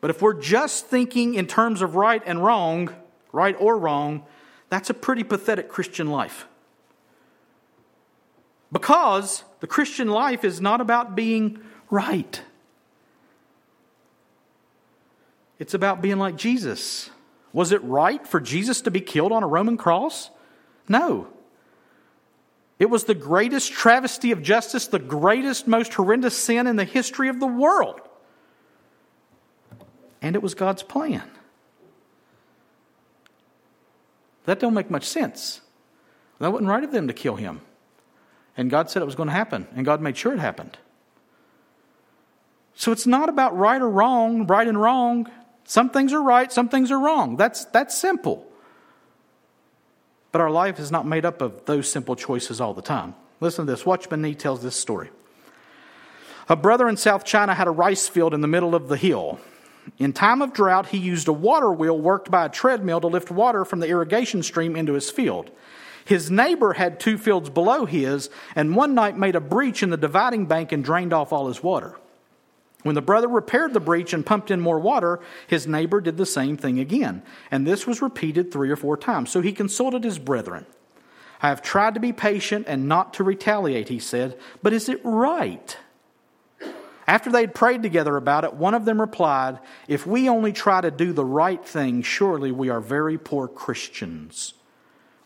But if we're just thinking in terms of right and wrong, right or wrong, that's a pretty pathetic Christian life. Because the Christian life is not about being right, it's about being like Jesus. Was it right for Jesus to be killed on a Roman cross? No. It was the greatest travesty of justice, the greatest, most horrendous sin in the history of the world. And it was God's plan. That don't make much sense. That wasn't right of them to kill him. And God said it was going to happen, and God made sure it happened. So it's not about right or wrong, right and wrong. Some things are right, some things are wrong. That's, that's simple. But our life is not made up of those simple choices all the time. Listen to this. Watchman Nee tells this story. A brother in South China had a rice field in the middle of the hill. In time of drought, he used a water wheel worked by a treadmill to lift water from the irrigation stream into his field. His neighbor had two fields below his, and one night made a breach in the dividing bank and drained off all his water. When the brother repaired the breach and pumped in more water, his neighbor did the same thing again. And this was repeated three or four times. So he consulted his brethren. I have tried to be patient and not to retaliate, he said, but is it right? After they'd prayed together about it, one of them replied, If we only try to do the right thing, surely we are very poor Christians.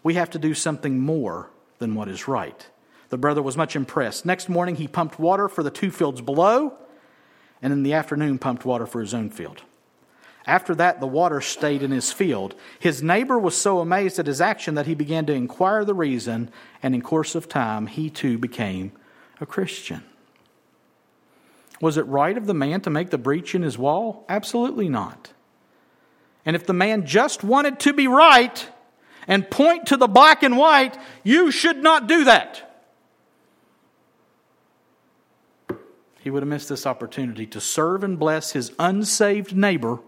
We have to do something more than what is right. The brother was much impressed. Next morning, he pumped water for the two fields below, and in the afternoon, pumped water for his own field. After that, the water stayed in his field. His neighbor was so amazed at his action that he began to inquire the reason, and in course of time, he too became a Christian. Was it right of the man to make the breach in his wall? Absolutely not. And if the man just wanted to be right and point to the black and white, you should not do that. He would have missed this opportunity to serve and bless his unsaved neighbor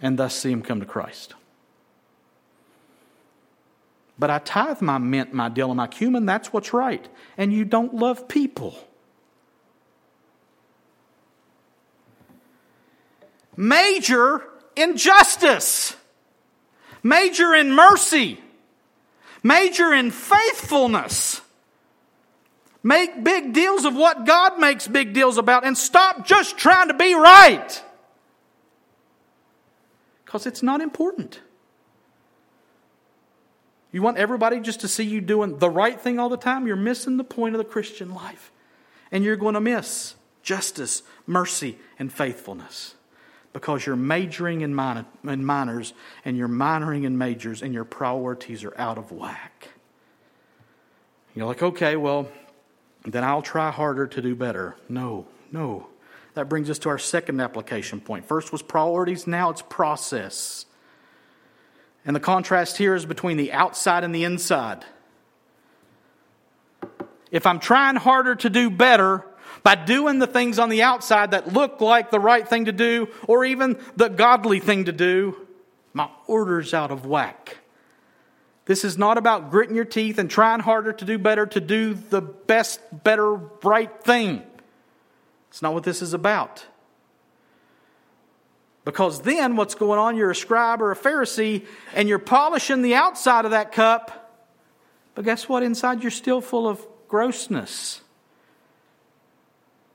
and thus see him come to Christ. But I tithe my mint, my dill, and my cumin. That's what's right. And you don't love people. Major in justice. Major in mercy. Major in faithfulness. Make big deals of what God makes big deals about and stop just trying to be right. Because it's not important. You want everybody just to see you doing the right thing all the time? You're missing the point of the Christian life. And you're going to miss justice, mercy, and faithfulness because you're majoring in, minor, in minors and you're minoring in majors and your priorities are out of whack. You're like, okay, well, then I'll try harder to do better. No, no. That brings us to our second application point. First was priorities, now it's process. And the contrast here is between the outside and the inside. If I'm trying harder to do better by doing the things on the outside that look like the right thing to do or even the godly thing to do, my order's out of whack. This is not about gritting your teeth and trying harder to do better, to do the best, better, right thing. It's not what this is about. Because then what's going on, you're a scribe or a Pharisee and you're polishing the outside of that cup. But guess what? Inside you're still full of grossness.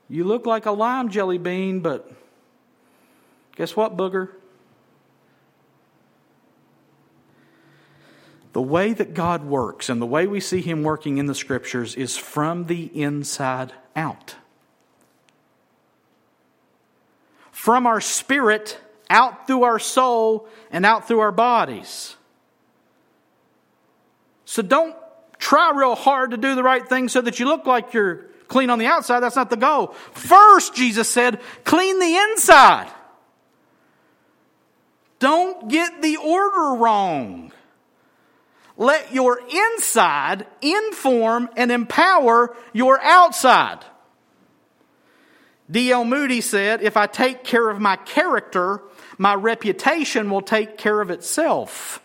You look like a lime jelly bean, but guess what, booger? The way that God works and the way we see Him working in the scriptures is from the inside out. from our spirit out through our soul and out through our bodies. So don't try real hard to do the right thing so that you look like you're clean on the outside. That's not the goal. First, Jesus said, clean the inside. Don't get the order wrong. Let your inside inform and empower your outside. D.L. Moody said, If I take care of my character, my reputation will take care of itself.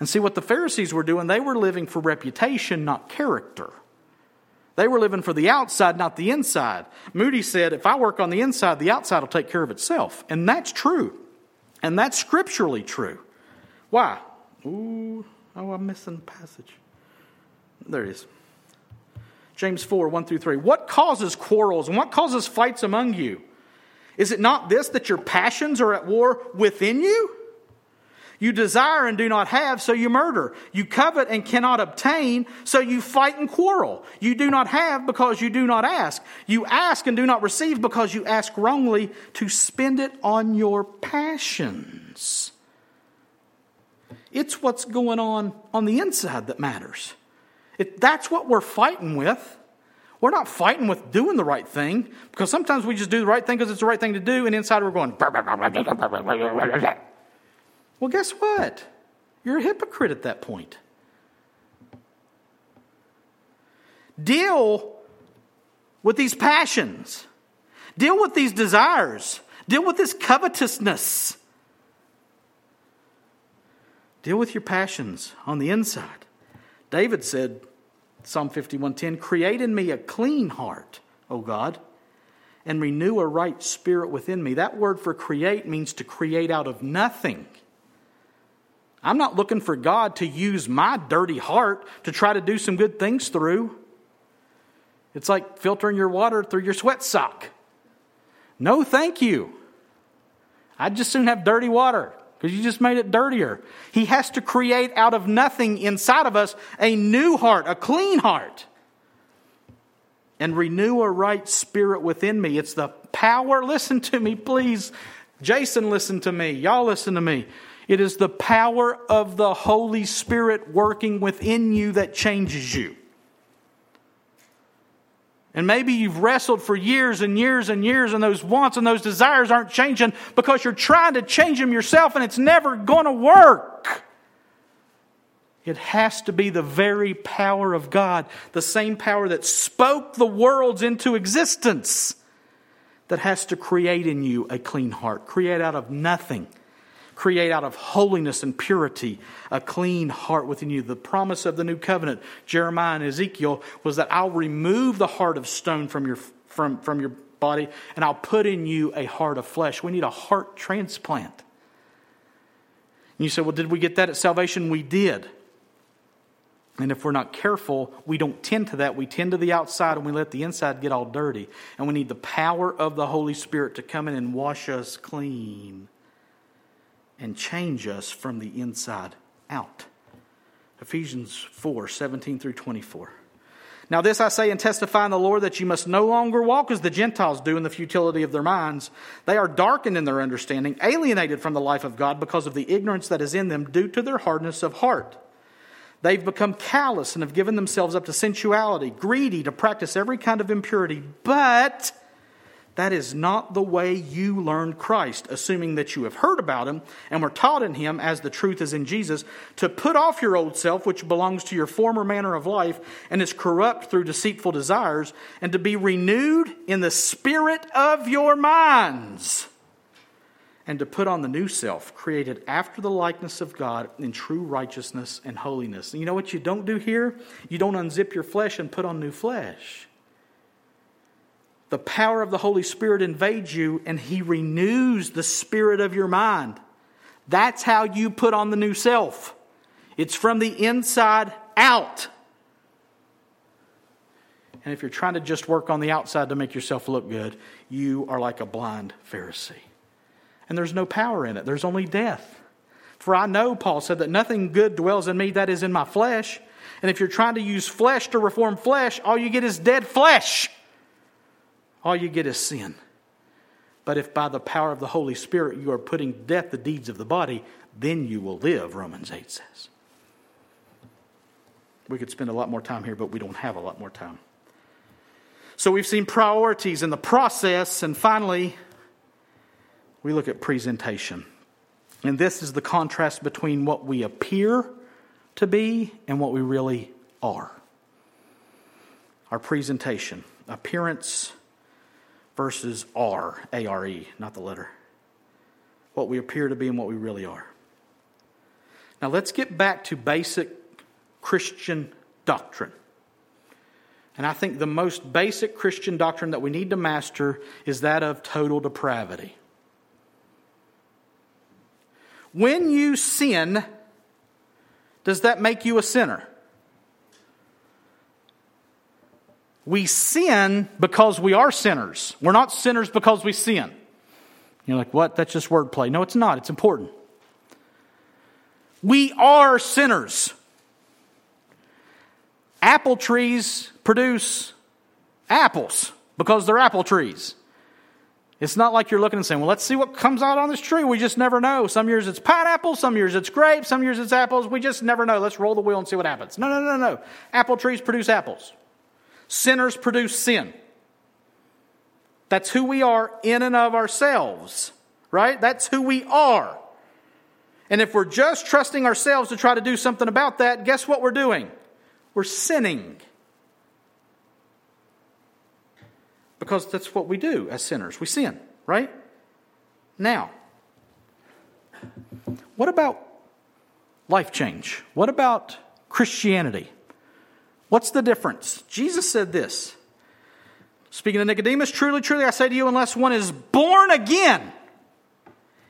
And see what the Pharisees were doing? They were living for reputation, not character. They were living for the outside, not the inside. Moody said, If I work on the inside, the outside will take care of itself. And that's true. And that's scripturally true. Why? Ooh, oh, I'm missing a passage. There it is. James 4, 1 through 3. What causes quarrels and what causes fights among you? Is it not this that your passions are at war within you? You desire and do not have, so you murder. You covet and cannot obtain, so you fight and quarrel. You do not have because you do not ask. You ask and do not receive because you ask wrongly to spend it on your passions. It's what's going on on the inside that matters. If that's what we're fighting with, we're not fighting with doing the right thing because sometimes we just do the right thing because it's the right thing to do, and inside we're going. Well, guess what? You're a hypocrite at that point. Deal with these passions, deal with these desires, deal with this covetousness. Deal with your passions on the inside. David said, Psalm 51:10, "Create in me a clean heart, O God, and renew a right spirit within me." That word for create means to create out of nothing. I'm not looking for God to use my dirty heart to try to do some good things through. It's like filtering your water through your sweat sock. No, thank you. I'd just soon have dirty water because you just made it dirtier. He has to create out of nothing inside of us a new heart, a clean heart, and renew a right spirit within me. It's the power. Listen to me, please. Jason, listen to me. Y'all listen to me. It is the power of the Holy Spirit working within you that changes you. And maybe you've wrestled for years and years and years, and those wants and those desires aren't changing because you're trying to change them yourself, and it's never going to work. It has to be the very power of God, the same power that spoke the worlds into existence, that has to create in you a clean heart, create out of nothing, create out of holiness and purity a clean heart within you. The promise of the new covenant, Jeremiah and Ezekiel, was that I'll remove the heart of stone from your, from, from your body and I'll put in you a heart of flesh. We need a heart transplant. And you say, well, did we get that at salvation? We did. And if we're not careful, we don't tend to that. We tend to the outside and we let the inside get all dirty. And we need the power of the Holy Spirit to come in and wash us clean and change us from the inside out. Ephesians 4 17 through 24. Now, this I say and testify in the Lord that you must no longer walk as the Gentiles do in the futility of their minds. They are darkened in their understanding, alienated from the life of God because of the ignorance that is in them due to their hardness of heart. They've become callous and have given themselves up to sensuality, greedy to practice every kind of impurity. But that is not the way you learned Christ, assuming that you have heard about him and were taught in him, as the truth is in Jesus, to put off your old self, which belongs to your former manner of life and is corrupt through deceitful desires, and to be renewed in the spirit of your minds and to put on the new self, created after the likeness of God in true righteousness and holiness. And you know what you don't do here? You don't unzip your flesh and put on new flesh. The power of the Holy Spirit invades you, and He renews the spirit of your mind. That's how you put on the new self. It's from the inside out. And if you're trying to just work on the outside to make yourself look good, you are like a blind Pharisee and there's no power in it. There's only death. For I know, Paul said, that nothing good dwells in me that is in my flesh. And if you're trying to use flesh to reform flesh, all you get is dead flesh. All you get is sin. But if by the power of the Holy Spirit you are putting death the deeds of the body, then you will live, Romans 8 says. We could spend a lot more time here, but we don't have a lot more time. So we've seen priorities in the process, and finally, we look at presentation. And this is the contrast between what we appear to be and what we really are. Our presentation, appearance versus are, A R E, not the letter. What we appear to be and what we really are. Now let's get back to basic Christian doctrine. And I think the most basic Christian doctrine that we need to master is that of total depravity. When you sin, does that make you a sinner? We sin because we are sinners. We're not sinners because we sin. You're like, what? That's just wordplay. No, it's not. It's important. We are sinners. Apple trees produce apples because they're apple trees. It's not like you're looking and saying, well, let's see what comes out on this tree. We just never know. Some years it's pineapple, some years it's grapes, some years it's apples. We just never know. Let's roll the wheel and see what happens. No, no, no, no. Apple trees produce apples. Sinners produce sin. That's who we are in and of ourselves, right? That's who we are. And if we're just trusting ourselves to try to do something about that, guess what we're doing? We're sinning. because that's what we do as sinners. We sin, right? Now, what about life change? What about Christianity? What's the difference? Jesus said this. Speaking to Nicodemus, truly, truly, I say to you, unless one is born again,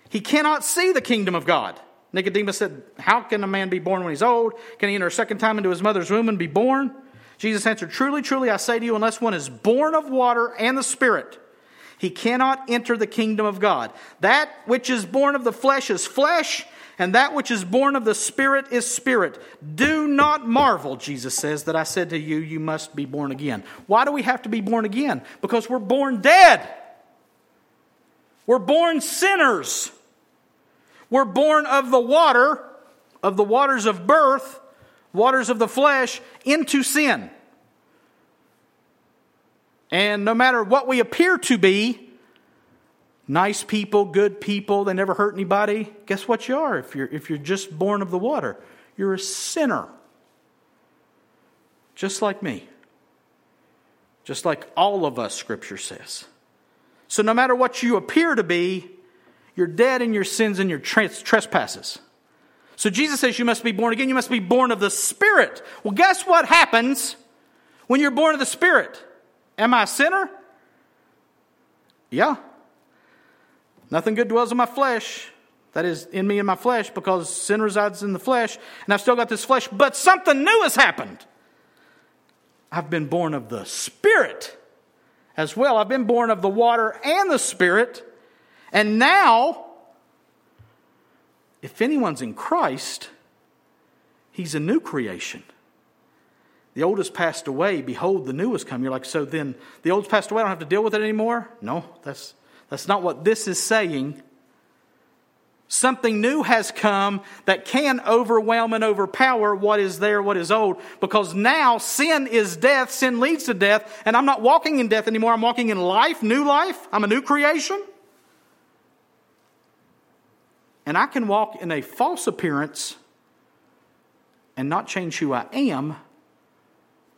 he cannot see the kingdom of God. Nicodemus said, How can a man be born when he's old? Can he enter a second time into his mother's womb and be born? Jesus answered, Truly, truly, I say to you, unless one is born of water and the Spirit, he cannot enter the kingdom of God. That which is born of the flesh is flesh, and that which is born of the Spirit is spirit. Do not marvel, Jesus says, that I said to you, you must be born again. Why do we have to be born again? Because we're born dead. We're born sinners. We're born of the water, of the waters of birth, waters of the flesh into sin. And no matter what we appear to be, nice people, good people, they never hurt anybody, guess what you are if you're, if you're just born of the water? You're a sinner. Just like me. Just like all of us, Scripture says. So no matter what you appear to be, you're dead in your sins and your trespasses. So Jesus says you must be born again. You must be born of the Spirit. Well, guess what happens when you're born of the Spirit? Am I a sinner? Yeah. Nothing good dwells in my flesh. That is in me and my flesh because sin resides in the flesh and I've still got this flesh, but something new has happened. I've been born of the Spirit as well. I've been born of the water and the Spirit. And now, if anyone's in Christ, he's a new creation. The old has passed away. Behold, the new has come. You're like, so then the old's passed away. I don't have to deal with it anymore? No, that's, that's not what this is saying. Something new has come that can overwhelm and overpower what is there, what is old, because now sin is death, sin leads to death, and I'm not walking in death anymore. I'm walking in life, new life. I'm a new creation. And I can walk in a false appearance and not change who I am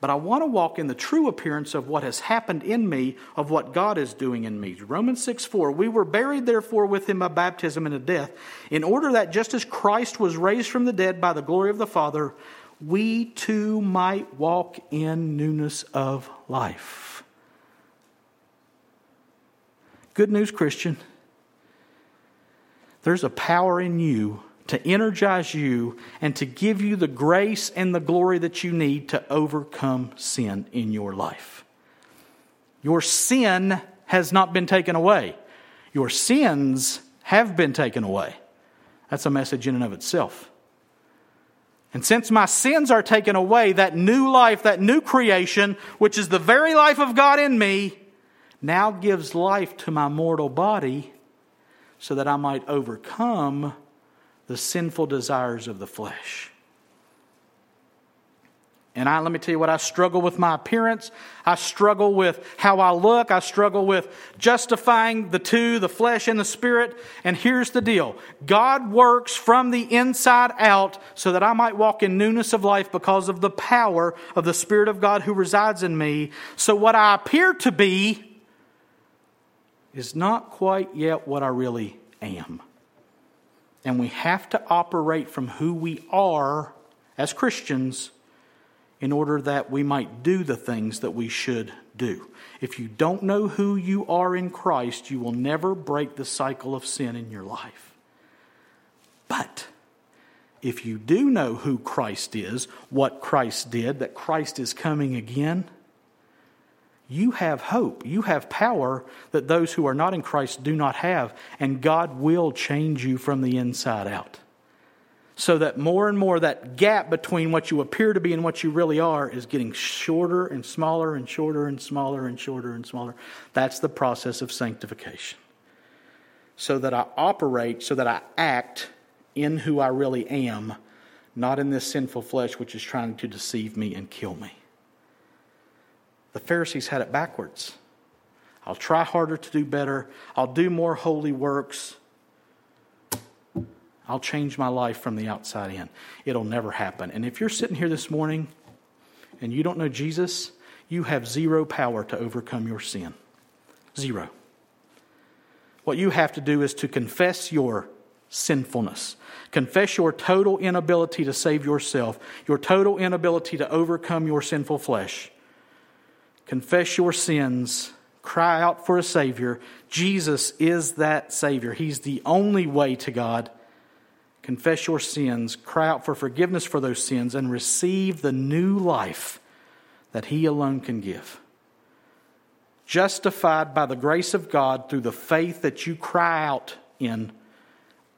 but I want to walk in the true appearance of what has happened in me, of what God is doing in me. Romans 6 4, we were buried therefore with him by baptism into death, in order that just as Christ was raised from the dead by the glory of the Father, we too might walk in newness of life. Good news, Christian. There's a power in you to energize you and to give you the grace and the glory that you need to overcome sin in your life. Your sin has not been taken away, your sins have been taken away. That's a message in and of itself. And since my sins are taken away, that new life, that new creation, which is the very life of God in me, now gives life to my mortal body so that I might overcome the sinful desires of the flesh. And I, let me tell you what, I struggle with my appearance. I struggle with how I look. I struggle with justifying the two, the flesh and the spirit. And here's the deal God works from the inside out so that I might walk in newness of life because of the power of the Spirit of God who resides in me. So what I appear to be is not quite yet what I really am. And we have to operate from who we are as Christians in order that we might do the things that we should do. If you don't know who you are in Christ, you will never break the cycle of sin in your life. But if you do know who Christ is, what Christ did, that Christ is coming again, you have hope. You have power that those who are not in Christ do not have, and God will change you from the inside out. So that more and more that gap between what you appear to be and what you really are is getting shorter and smaller and shorter and smaller and shorter and smaller. That's the process of sanctification. So that I operate, so that I act in who I really am, not in this sinful flesh which is trying to deceive me and kill me. The Pharisees had it backwards. I'll try harder to do better. I'll do more holy works. I'll change my life from the outside in. It'll never happen. And if you're sitting here this morning and you don't know Jesus, you have zero power to overcome your sin. Zero. What you have to do is to confess your sinfulness. Confess your total inability to save yourself, your total inability to overcome your sinful flesh confess your sins, cry out for a Savior. Jesus is that Savior. He's the only way to God. Confess your sins, cry out for forgiveness for those sins, and receive the new life that He alone can give. Justified by the grace of God through the faith that you cry out in,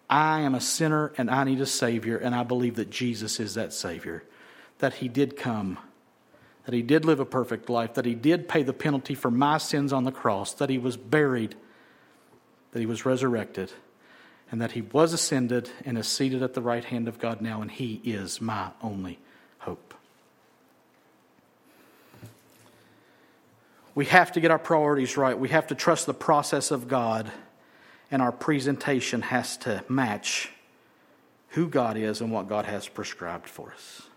I am a sinner and I need a Savior, and I believe that Jesus is that Savior, that He did come that he did live a perfect life, that he did pay the penalty for my sins on the cross, that he was buried, that he was resurrected, and that he was ascended and is seated at the right hand of God now, and he is my only hope. We have to get our priorities right. We have to trust the process of God, and our presentation has to match who God is and what God has prescribed for us.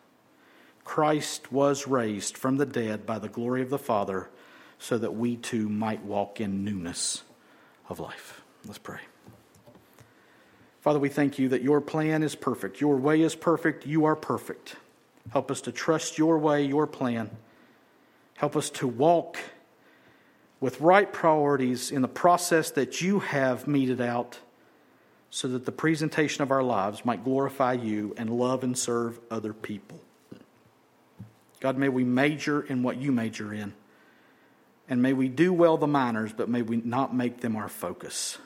Christ was raised from the dead by the glory of the Father so that we too might walk in newness of life. Let's pray. Father, we thank you that your plan is perfect. Your way is perfect. You are perfect. Help us to trust your way, your plan. Help us to walk with right priorities in the process that you have meted out so that the presentation of our lives might glorify you and love and serve other people. God, may we major in what you major in. And may we do well the minors, but may we not make them our focus.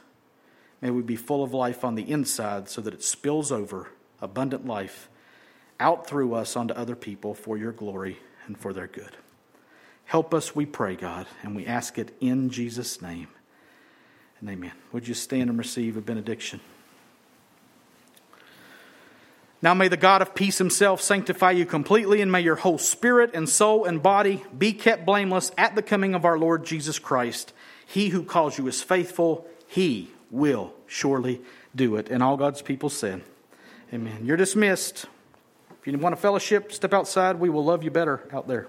May we be full of life on the inside so that it spills over, abundant life, out through us onto other people for your glory and for their good. Help us, we pray, God, and we ask it in Jesus' name. And amen. Would you stand and receive a benediction? Now may the God of peace himself sanctify you completely, and may your whole spirit and soul and body be kept blameless at the coming of our Lord Jesus Christ. He who calls you is faithful, he will surely do it. And all God's people said, Amen. You're dismissed. If you want a fellowship, step outside. We will love you better out there.